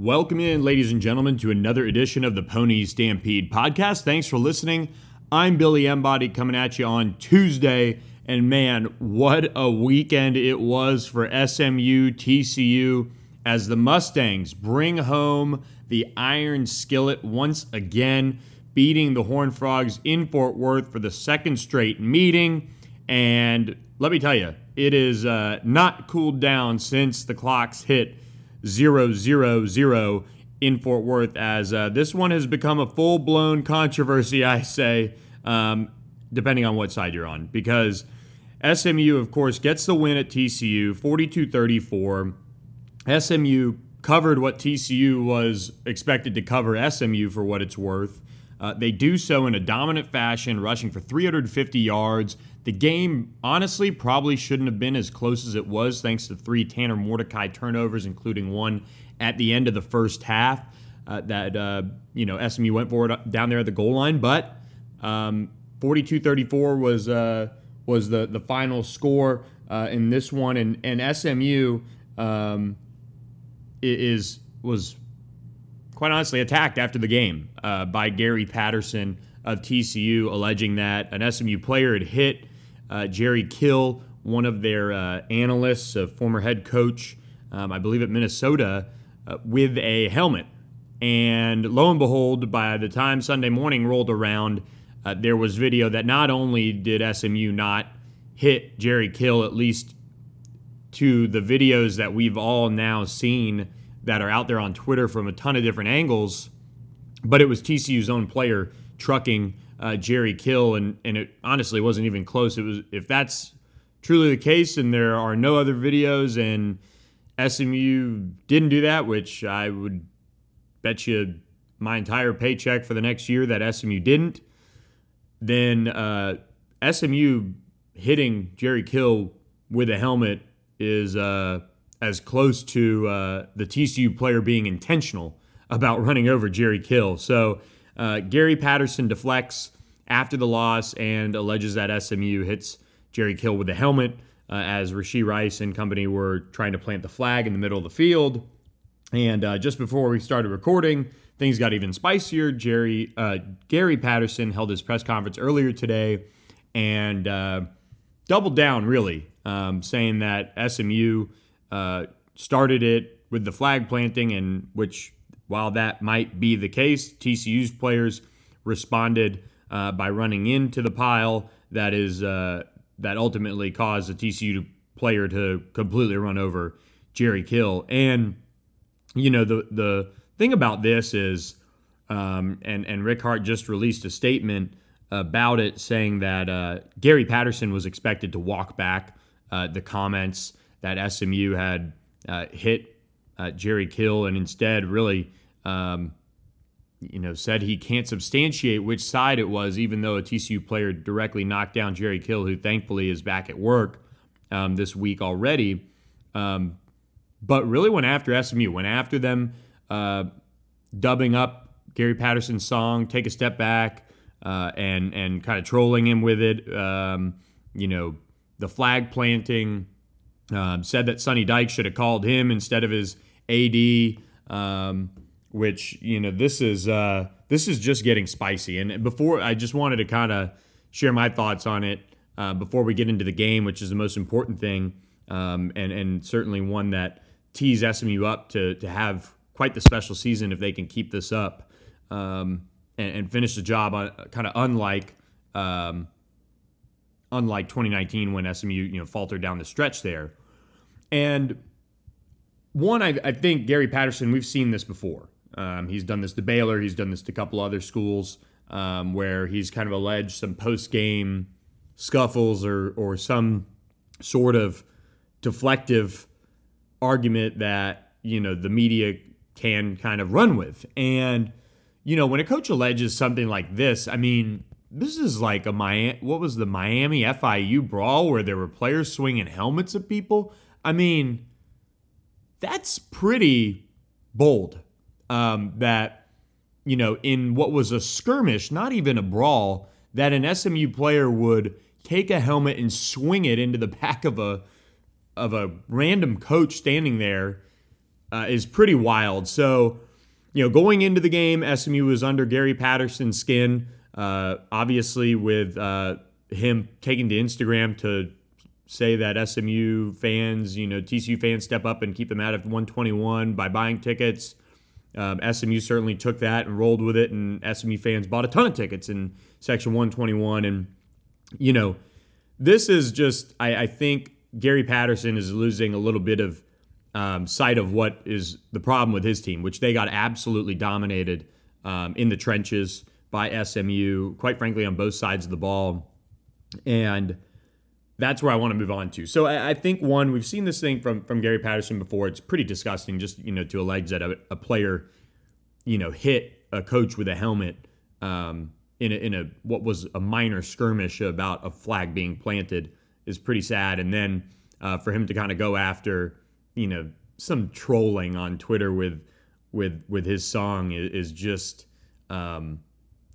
Welcome in, ladies and gentlemen, to another edition of the Pony Stampede podcast. Thanks for listening. I'm Billy Embody coming at you on Tuesday. And man, what a weekend it was for SMU TCU as the Mustangs bring home the Iron Skillet once again, beating the Horned Frogs in Fort Worth for the second straight meeting. And let me tell you, it is uh, not cooled down since the clocks hit zero zero zero in Fort Worth, as uh, this one has become a full blown controversy, I say, um, depending on what side you're on. Because SMU, of course, gets the win at TCU 42 34. SMU covered what TCU was expected to cover SMU for what it's worth. Uh, they do so in a dominant fashion, rushing for 350 yards. The game, honestly, probably shouldn't have been as close as it was, thanks to three Tanner Mordecai turnovers, including one at the end of the first half. Uh, that uh, you know SMU went for it down there at the goal line, but um, 42-34 was uh, was the the final score uh, in this one, and and SMU um, is was quite honestly attacked after the game uh, by Gary Patterson of TCU, alleging that an SMU player had hit uh, Jerry Kill, one of their uh, analysts, a former head coach, um, I believe at Minnesota, uh, with a helmet. And lo and behold, by the time Sunday morning rolled around, uh, there was video that not only did SMU not hit Jerry Kill, at least to the videos that we've all now seen that are out there on Twitter from a ton of different angles, but it was TCU's own player trucking uh, Jerry Kill, and and it honestly wasn't even close. It was if that's truly the case, and there are no other videos, and SMU didn't do that, which I would bet you my entire paycheck for the next year that SMU didn't, then uh, SMU hitting Jerry Kill with a helmet is uh, as close to uh, the TCU player being intentional about running over Jerry Kill. So uh, Gary Patterson deflects after the loss and alleges that SMU hits Jerry Kill with the helmet uh, as Rashee Rice and company were trying to plant the flag in the middle of the field. And uh, just before we started recording, things got even spicier. Jerry uh, Gary Patterson held his press conference earlier today and uh, doubled down, really, um, saying that SMU uh, started it with the flag planting, and which while that might be the case, TCU's players responded uh, by running into the pile that is uh, that ultimately caused the TCU player to completely run over Jerry Kill. And you know the the thing about this is, um, and and Rick Hart just released a statement about it, saying that uh, Gary Patterson was expected to walk back uh, the comments that SMU had uh, hit uh, Jerry Kill, and instead really um, you know, said he can't substantiate which side it was, even though a TCU player directly knocked down Jerry Kill, who thankfully is back at work um, this week already. Um, but really went after SMU, went after them, uh, dubbing up Gary Patterson's song "Take a Step Back" uh, and and kind of trolling him with it. Um, you know, the flag planting. Um, said that Sonny Dykes should have called him instead of his AD. Um, which you know this is uh, this is just getting spicy. And before I just wanted to kind of share my thoughts on it uh, before we get into the game, which is the most important thing, um, and and certainly one that tees SMU up to to have quite the special season if they can keep this up um, and, and, finish the job on kind of unlike. Um, unlike 2019 when SMU you know faltered down the stretch there, and one I, I think Gary Patterson we've seen this before um, he's done this to Baylor. He's done this to a couple other schools um, where he's kind of alleged some post game scuffles or or some sort of deflective argument that you know the media can kind of run with. And you know when a coach alleges something like this, I mean this is like a Miami. What was the Miami FIU brawl where there were players swinging helmets at people? I mean, that's pretty bold um, that, you know, in what was a skirmish, not even a brawl, that an SMU player would take a helmet and swing it into the back of a of a random coach standing there uh, is pretty wild. So, you know, going into the game, SMU was under Gary Patterson's skin. Uh, obviously, with uh, him taking to Instagram to say that SMU fans, you know, TCU fans step up and keep them out of 121 by buying tickets. Um, SMU certainly took that and rolled with it, and SMU fans bought a ton of tickets in Section 121. And, you know, this is just, I, I think Gary Patterson is losing a little bit of um, sight of what is the problem with his team, which they got absolutely dominated um, in the trenches by SMU, quite frankly, on both sides of the ball. And that's where I want to move on to. So I, I, think one, we've seen this thing from from Gary Patterson before. It's pretty disgusting, just you know, to allege that a, a player, you know, hit a coach with a helmet um, in a, in a what was a minor skirmish about a flag being planted is pretty sad. And then uh, for him to kind of go after, you know, some trolling on Twitter with with with his song is, is just. Um,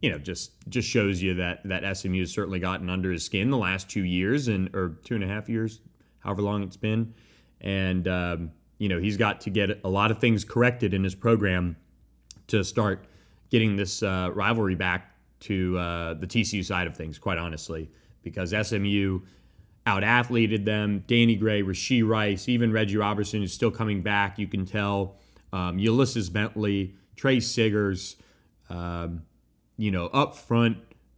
you know, just just shows you that that SMU has certainly gotten under his skin the last two years and or two and a half years, however long it's been, and um, you know he's got to get a lot of things corrected in his program to start getting this uh, rivalry back to uh, the TCU side of things. Quite honestly, because SMU out athleted them. Danny Gray, Rashee Rice, even Reggie Robertson is still coming back. You can tell. Um, Ulysses Bentley, Tre Siggers. Um, you know, up front,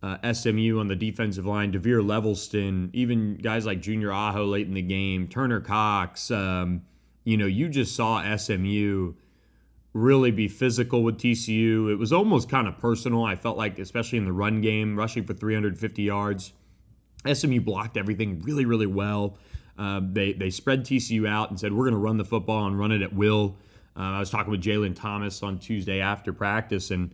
uh, SMU on the defensive line, DeVere Levelston, even guys like Junior Aho late in the game, Turner Coxe. Um, you know, you just saw SMU really be physical with TCU. It was almost kind of personal. I felt like, especially in the run game, rushing for 350 yards. SMU blocked everything really, really well. Uh, they they spread TCU out and said we're going to run the football and run it at will. Uh, I was talking with Jaylon Thomas on Tuesday after practice, and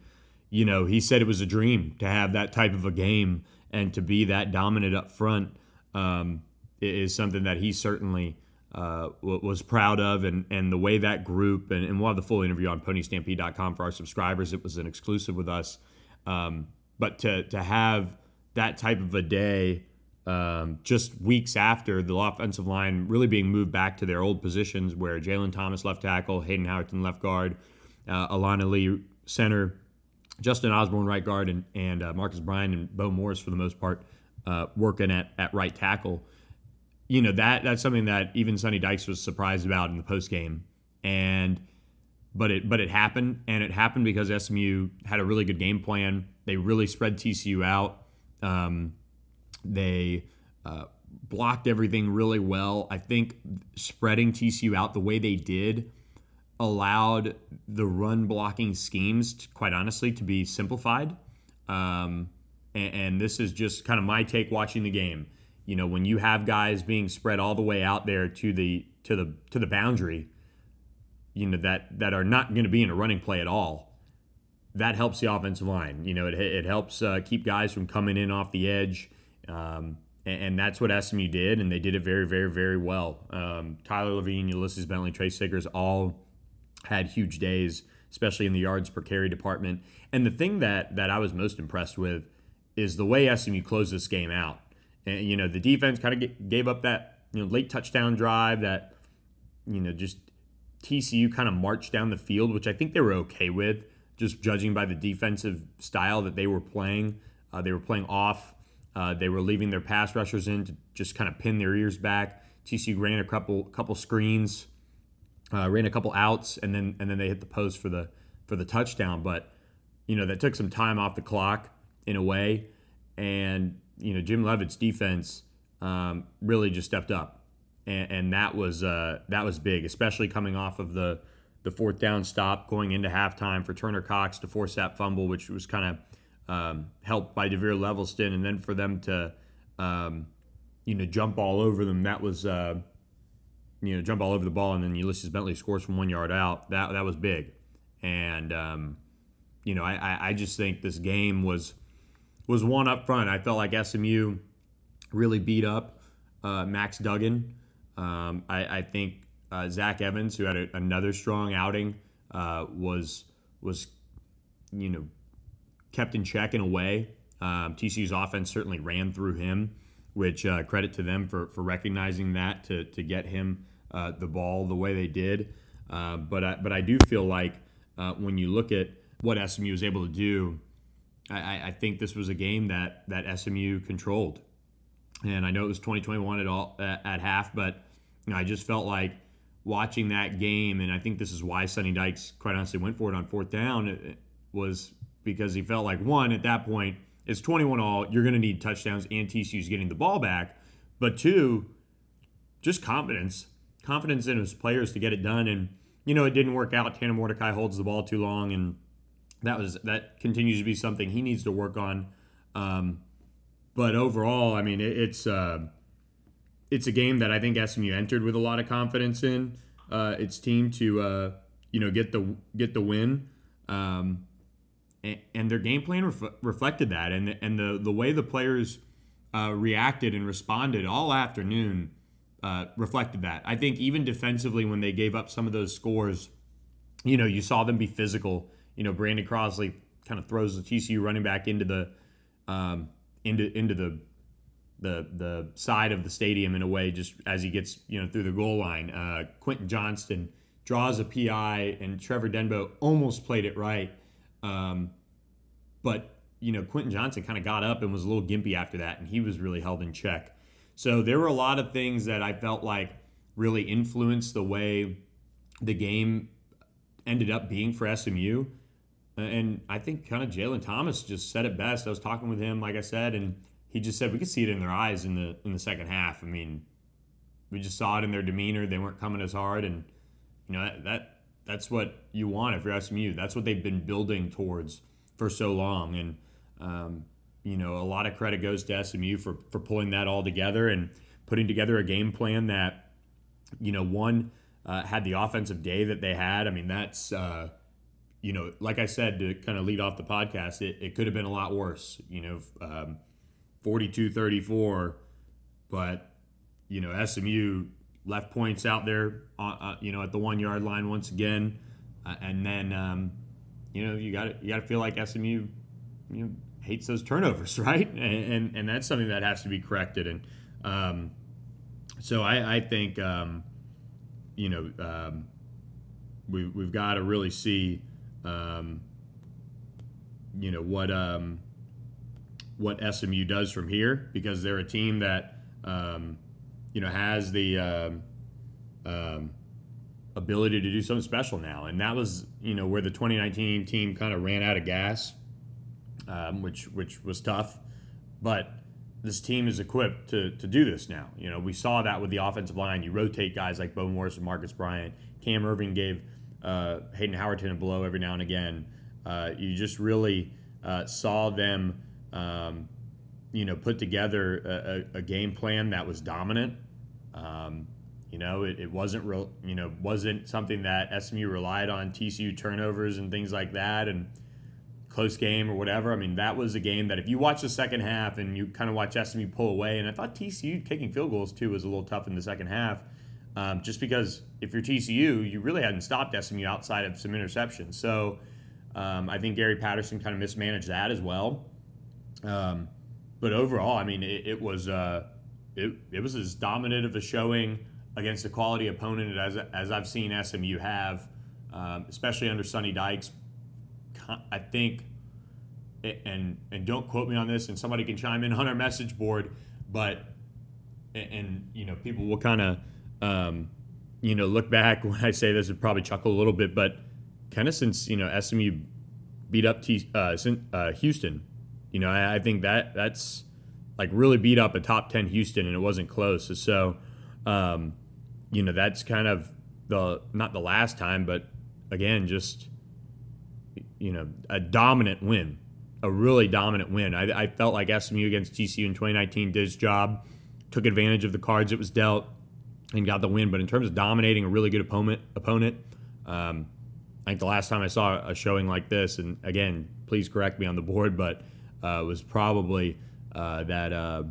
you know, he said it was a dream to have that type of a game and to be that dominant up front um, is something that he certainly uh, was proud of. And, and the way that group, and, and we'll have the full interview on ponystampede.com for our subscribers. It was an exclusive with us. Um, but to, to have that type of a day um, just weeks after the offensive line really being moved back to their old positions where Jaylon Thomas left tackle, Hayden Howerton left guard, uh, Alan Ali center, Justin Osborne, right guard, and, and uh, Marcus Bryant and Bo Morris, for the most part, uh, working at, at right tackle. You know, that that's something that even Sonny Dykes was surprised about in the post game. And but it but it happened, and it happened because SMU had a really good game plan. They really spread TCU out. Um, they uh, blocked everything really well. I think spreading TCU out the way they did allowed the run blocking schemes, to, quite honestly, to be simplified. Um, and, and, this is just kind of my take watching the game. You know, when you have guys being spread all the way out there to the to the to the boundary, you know that that are not going to be in a running play at all. That helps the offensive line. You know, it, it helps uh, keep guys from coming in off the edge. Um, and, and, that's what SMU did, and they did it very, very, very well. Um, Tyler Lavine, Ulysses Bentley, Tre Siggers, all had huge days, especially in the yards per carry department. And the thing that that I was most impressed with is the way SMU closed this game out. And you know, the defense kind of gave up that you know late touchdown drive that you know just TCU kind of marched down the field, which I think they were okay with, just judging by the defensive style that they were playing. Uh, they were playing off. Uh, they were leaving their pass rushers in to just kind of pin their ears back. TCU ran a couple couple screens uh, ran a couple outs, and then and then they hit the post for the for the touchdown. But you know that took some time off the clock in a way, and you know Jim Leavitt's defense um, really just stepped up, and, and that was uh, that was big, especially coming off of the the fourth down stop going into halftime for Turner Coxe to force that fumble, which was kind of um, helped by DeVere Levelston, and then for them to um, you know jump all over them, that was. Uh, you know, jump all over the ball, and then Ulysses Bentley scores from one yard out. That that was big, and um, you know, I, I just think this game was was one up front. I felt like SMU really beat up uh, Max Duggan. Um, I, I, think uh, Zach Evans, who had a, another strong outing, uh, was was you know kept in check in a way. Um, TCU's offense certainly ran through him, which uh, credit to them for for recognizing that to to get him uh, the ball the way they did. Uh, but I, but I do feel like uh, when you look at what SMU was able to do, I, I, think this was a game that that SMU controlled. And I know it was 2021 at all at, at half, but you know, I just felt like watching that game, and I think this is why Sonny Dykes, quite honestly, went for it on fourth down, it was because he felt like one at that point it's 21 all. You're going to need touchdowns, and TCU's getting the ball back. But two, just confidence, confidence in his players to get it done. And you know, it didn't work out. Tanner Mordecai holds the ball too long, and that was that continues to be something he needs to work on. Um, but overall, I mean, it, it's uh, it's a game that I think SMU entered with a lot of confidence in uh, its team to uh, you know get the get the win. Um, and, their game plan ref- reflected that, and and the the way the players uh, reacted and responded all afternoon uh, reflected that. I think even defensively, when they gave up some of those scores, you know, you saw them be physical. You know, Brandon Crossley kind of throws the TCU running back into the um, into into the the the side of the stadium in a way, just as he gets you know through the goal line. Uh, Quentin Johnston draws a PI, and Trevor Denbow almost played it right, um, but you know Quentin Johnston kind of got up and was a little gimpy after that, and he was really held in check. So there were a lot of things that I felt like really influenced the way the game ended up being for SMU. And I think kind of Jaylon Thomas just said it best. I was talking with him, like I said, and he just said we could see it in their eyes in the in the second half. I mean, we just saw it in their demeanor. They weren't coming as hard, and you know that, that that's what you want if you're SMU. That's what they've been building towards for so long, and um, you know, a lot of credit goes to SMU for for pulling that all together and putting together a game plan that, you know, one uh, had the offensive day that they had. I mean, that's uh, you know, like I said to kind of lead off the podcast, it, it could have been a lot worse. You know, um, 42-34, but you know, SMU left points out there, uh, uh, you know, at the one yard line once again, uh, and then um, you know, you got you got to feel like SMU, you know hates those turnovers, right? And, and, and that's something that has to be corrected. And um, so I, I think um, you know um, we we've got to really see um, you know what um, what SMU does from here because they're a team that um, you know has the ability to do something special now, and that was you know where the 2019 team kind of ran out of gas um, which which was tough. But this team is equipped to, to do this now. You know, we saw that with the offensive line. You rotate guys like Bo Morris and Marcus Bryant. Cam Irving gave uh, Hayden Howerton a blow every now and again. Uh, you just really uh, saw them, um, you know, put together a, a, game plan that was dominant. Um, you know, it, it wasn't real. You know, wasn't something that SMU relied on TCU turnovers and things like that. And close game or whatever. I mean, that was a game that if you watch the second half and you kind of watch SMU pull away, and I thought TCU kicking field goals too was a little tough in the second half, um, just because if you're TCU, you really hadn't stopped SMU outside of some interceptions. So um, I think Gary Patterson kind of mismanaged that as well. Um, but overall, I mean, it, it was uh, it, it was as dominant of a showing against a quality opponent as, as I've seen SMU have, um, especially under Sonny Dykes I think, and and don't quote me on this, and somebody can chime in on our message board, but and, you know people will kind of um, you know look back when I say this and probably chuckle a little bit, but kind of since you know SMU beat up T, uh, uh, Houston, you know I, I, think that that's like really beat up a top ten Houston, and it wasn't close. So um, you know that's kind of the not the last time, but again just you know, a dominant win, a really dominant win. I, I felt like SMU against TCU in 2019 did its job, took advantage of the cards it was dealt, and got the win. But in terms of dominating a really good opponent, opponent, um, I think the last time I saw a showing like this, and again, please correct me on the board, but uh, was probably uh, that uh,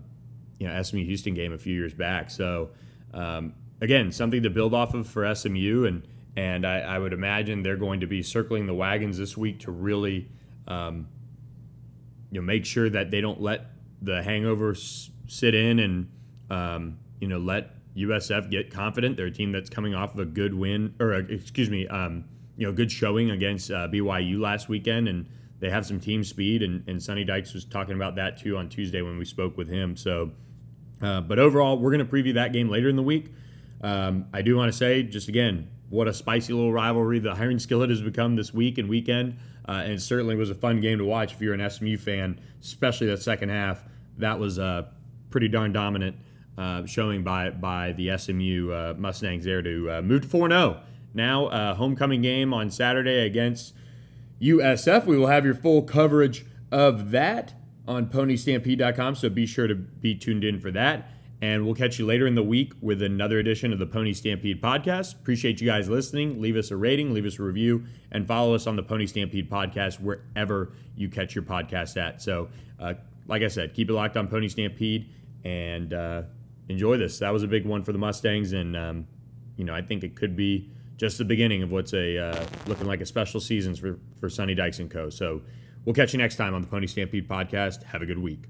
you know SMU Houston game a few years back. So um, again, something to build off of for SMU and and I, I, would imagine they're going to be circling the wagons this week to really, um, you know, make sure that they don't let the hangover s- sit in and um, you know let USF get confident. They're a team that's coming off of a good win, or a, excuse me, um, you know, good showing against uh, BYU last weekend, and they have some team speed. And, and Sonny Dykes was talking about that too on Tuesday when we spoke with him. So, uh, but overall, we're going to preview that game later in the week. Um, I do want to say, just again, what a spicy little rivalry the Iron Skillet has become this week and weekend. Uh, and certainly was a fun game to watch if you're an SMU fan, especially that second half. That was uh, pretty darn dominant uh, showing by by the SMU uh, Mustangs there to uh, move to 4 0. Now, uh, homecoming game on Saturday against USF. We will have your full coverage of that on ponystampede.com, so be sure to be tuned in for that. And we'll catch you later in the week with another edition of the Pony Stampede podcast. Appreciate you guys listening. Leave us a rating, leave us a review, and follow us on the Pony Stampede podcast wherever you catch your podcast at. So, uh, like I said, keep it locked on Pony Stampede and uh, enjoy this. That was a big one for the Mustangs, and um, you know I think it could be just the beginning of what's a uh, looking like a special season for for Sonny Dykes and Co. So we'll catch you next time on the Pony Stampede podcast. Have a good week.